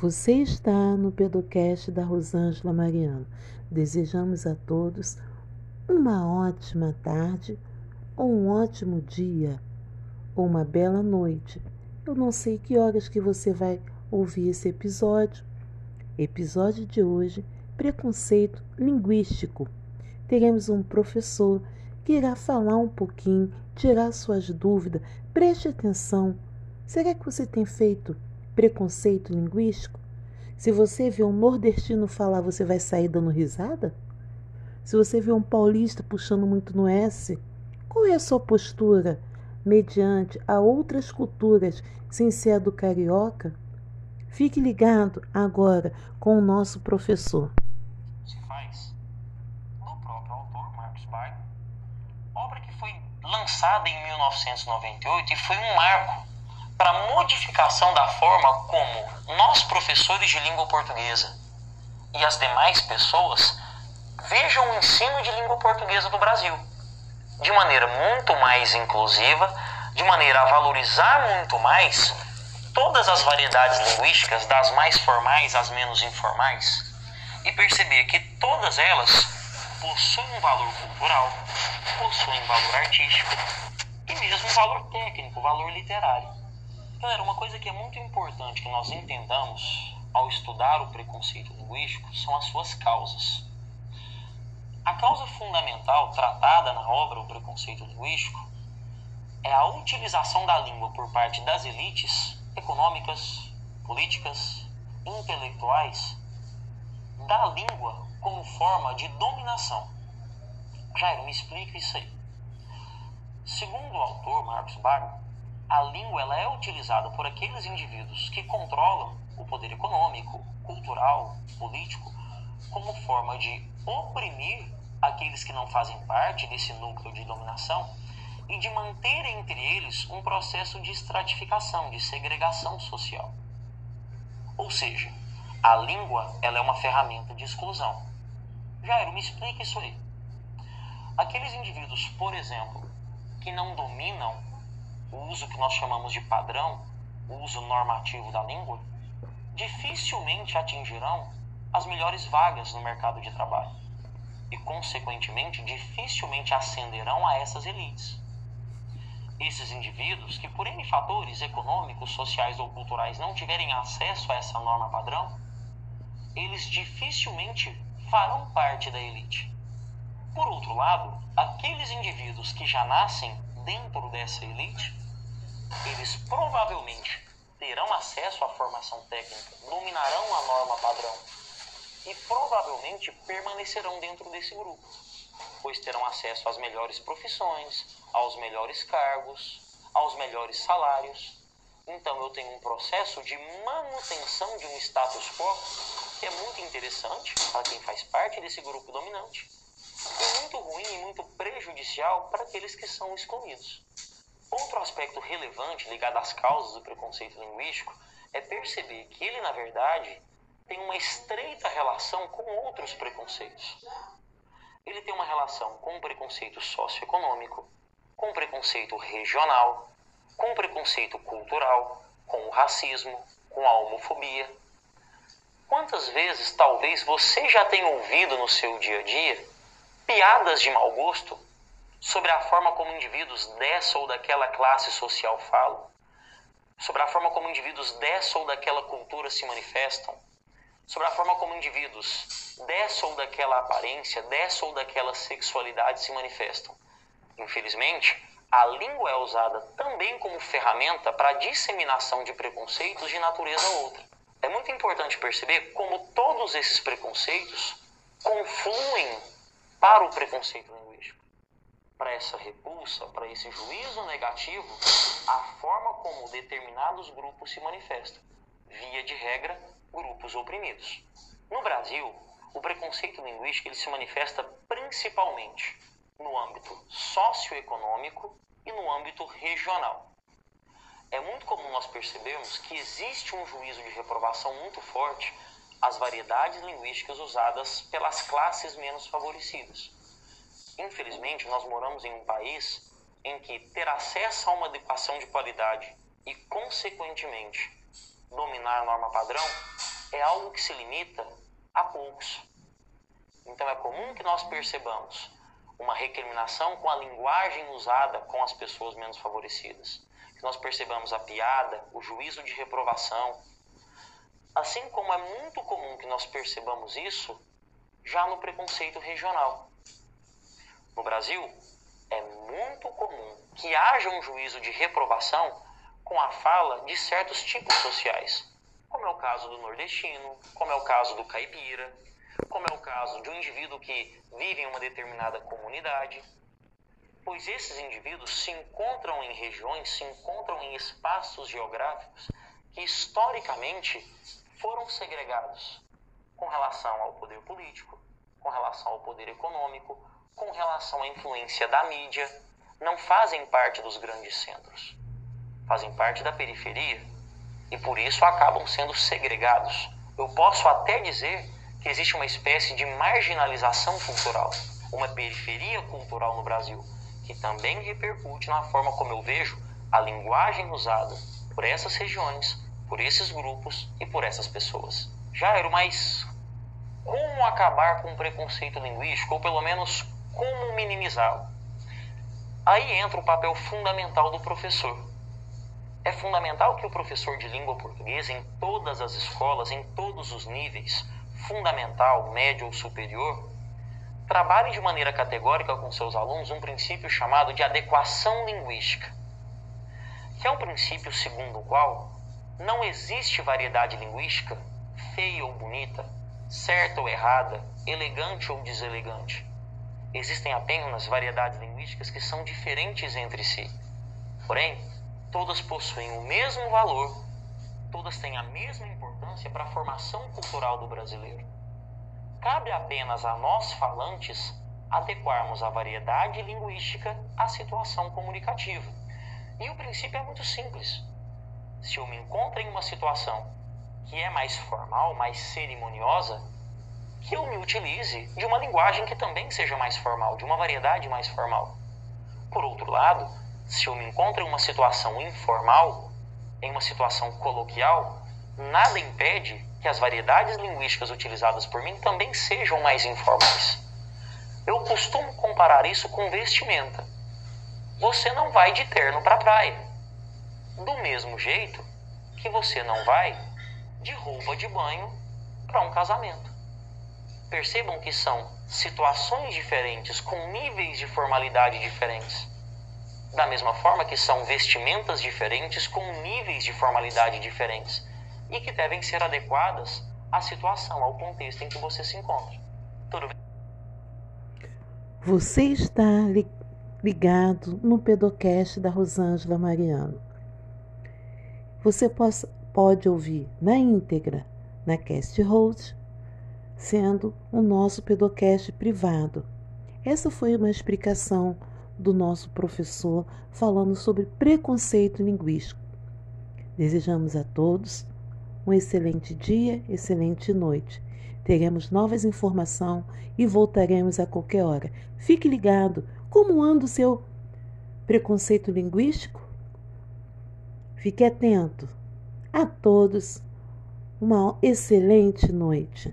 Você está no Pedocast da Rosângela Mariano. Desejamos a todos uma ótima tarde, ou um ótimo dia, ou uma bela noite. Eu não sei que horas que você vai ouvir esse episódio. Episódio de hoje: preconceito linguístico. Teremos um professor que irá falar um pouquinho, tirar suas dúvidas. Preste atenção. Será que você tem feito preconceito linguístico? Se você vê um nordestino falar, você vai sair dando risada? Se você vê um paulista puxando muito no S, qual é a sua postura mediante a outras culturas sem ser a do carioca? Fique ligado agora com o nosso professor. Se faz do próprio autor, Marcos Barton, obra que foi lançada em 1998 e foi um marco para a modificação da forma como nós, professores de língua portuguesa, e as demais pessoas vejam o ensino de língua portuguesa do Brasil de maneira muito mais inclusiva, de maneira a valorizar muito mais todas as variedades linguísticas, das mais formais às menos informais, e perceber que todas elas possuem um valor cultural, possuem valor artístico e mesmo valor técnico, valor literário. Galera, uma coisa que é muito importante que nós entendamos ao estudar o preconceito linguístico são as suas causas. A causa fundamental tratada na obra O Preconceito Linguístico é a utilização da língua por parte das elites econômicas, políticas, intelectuais da língua como forma de dominação. Jairo, me explica isso aí. Segundo o autor Marcos Barro, a língua ela é utilizada por aqueles indivíduos que controlam o poder econômico, cultural, político, como forma de oprimir aqueles que não fazem parte desse núcleo de dominação e de manter entre eles um processo de estratificação, de segregação social. Ou seja, a língua ela é uma ferramenta de exclusão. Jairo, me explica isso aí. Aqueles indivíduos, por exemplo, que não dominam o uso que nós chamamos de padrão, o uso normativo da língua, dificilmente atingirão as melhores vagas no mercado de trabalho e, consequentemente, dificilmente ascenderão a essas elites. Esses indivíduos que, por N fatores econômicos, sociais ou culturais, não tiverem acesso a essa norma padrão, eles dificilmente farão parte da elite. Por outro lado, aqueles indivíduos que já nascem dentro dessa elite, eles provavelmente terão acesso à formação técnica, dominarão a norma padrão e provavelmente permanecerão dentro desse grupo, pois terão acesso às melhores profissões, aos melhores cargos, aos melhores salários. Então eu tenho um processo de manutenção de um status quo que é muito interessante para quem faz parte desse grupo dominante muito ruim e muito prejudicial para aqueles que são excluídos. Outro aspecto relevante ligado às causas do preconceito linguístico é perceber que ele, na verdade, tem uma estreita relação com outros preconceitos. Ele tem uma relação com o preconceito socioeconômico, com o preconceito regional, com o preconceito cultural, com o racismo, com a homofobia. Quantas vezes talvez você já tenha ouvido no seu dia a dia piadas de mau gosto sobre a forma como indivíduos dessa ou daquela classe social falam, sobre a forma como indivíduos dessa ou daquela cultura se manifestam, sobre a forma como indivíduos dessa ou daquela aparência, dessa ou daquela sexualidade se manifestam. Infelizmente, a língua é usada também como ferramenta para a disseminação de preconceitos de natureza outra. É muito importante perceber como todos esses preconceitos confluem para o preconceito linguístico para essa repulsa, para esse juízo negativo, a forma como determinados grupos se manifestam. Via de regra, grupos oprimidos. No Brasil, o preconceito linguístico ele se manifesta principalmente no âmbito socioeconômico e no âmbito regional. É muito comum nós percebermos que existe um juízo de reprovação muito forte às variedades linguísticas usadas pelas classes menos favorecidas Infelizmente, nós moramos em um país em que ter acesso a uma educação de qualidade e, consequentemente, dominar a norma padrão é algo que se limita a poucos. Então é comum que nós percebamos uma recriminação com a linguagem usada com as pessoas menos favorecidas. Que nós percebamos a piada, o juízo de reprovação. Assim como é muito comum que nós percebamos isso já no preconceito regional. No Brasil, é muito comum que haja um juízo de reprovação com a fala de certos tipos sociais, como é o caso do nordestino, como é o caso do caipira, como é o caso de um indivíduo que vive em uma determinada comunidade, pois esses indivíduos se encontram em regiões, se encontram em espaços geográficos que historicamente foram segregados com relação ao poder político, com relação ao poder econômico, com relação à influência da mídia, não fazem parte dos grandes centros, fazem parte da periferia e por isso acabam sendo segregados. Eu posso até dizer que existe uma espécie de marginalização cultural, uma periferia cultural no Brasil, que também repercute na forma como eu vejo a linguagem usada por essas regiões, por esses grupos e por essas pessoas. Jairo, mas como acabar com o preconceito linguístico, ou pelo menos como minimizá-lo? Aí entra o papel fundamental do professor. É fundamental que o professor de língua portuguesa, em todas as escolas, em todos os níveis, fundamental, médio ou superior, trabalhe de maneira categórica com seus alunos um princípio chamado de adequação linguística, que é um princípio segundo o qual não existe variedade linguística feia ou bonita, certa ou errada, elegante ou deselegante. Existem apenas variedades linguísticas que são diferentes entre si. Porém, todas possuem o mesmo valor, todas têm a mesma importância para a formação cultural do brasileiro. Cabe apenas a nós falantes adequarmos a variedade linguística à situação comunicativa. E o princípio é muito simples. Se eu me encontro em uma situação que é mais formal, mais cerimoniosa, que eu me utilize de uma linguagem que também seja mais formal, de uma variedade mais formal. Por outro lado, se eu me encontro em uma situação informal, em uma situação coloquial, nada impede que as variedades linguísticas utilizadas por mim também sejam mais informais. Eu costumo comparar isso com vestimenta. Você não vai de terno para a praia. Do mesmo jeito que você não vai de roupa de banho para um casamento. Percebam que são situações diferentes, com níveis de formalidade diferentes. Da mesma forma que são vestimentas diferentes, com níveis de formalidade diferentes e que devem ser adequadas à situação, ao contexto em que você se encontra. Tudo bem? Você está ligado no Pedocast da Rosângela Mariano. Você pode ouvir na íntegra na Cast Host, sendo o nosso Pedocast privado. Essa foi uma explicação do nosso professor falando sobre preconceito linguístico. Desejamos a todos um excelente dia, excelente noite. Teremos novas informações e voltaremos a qualquer hora. Fique ligado. Como anda o seu preconceito linguístico? Fique atento. A todos, uma excelente noite.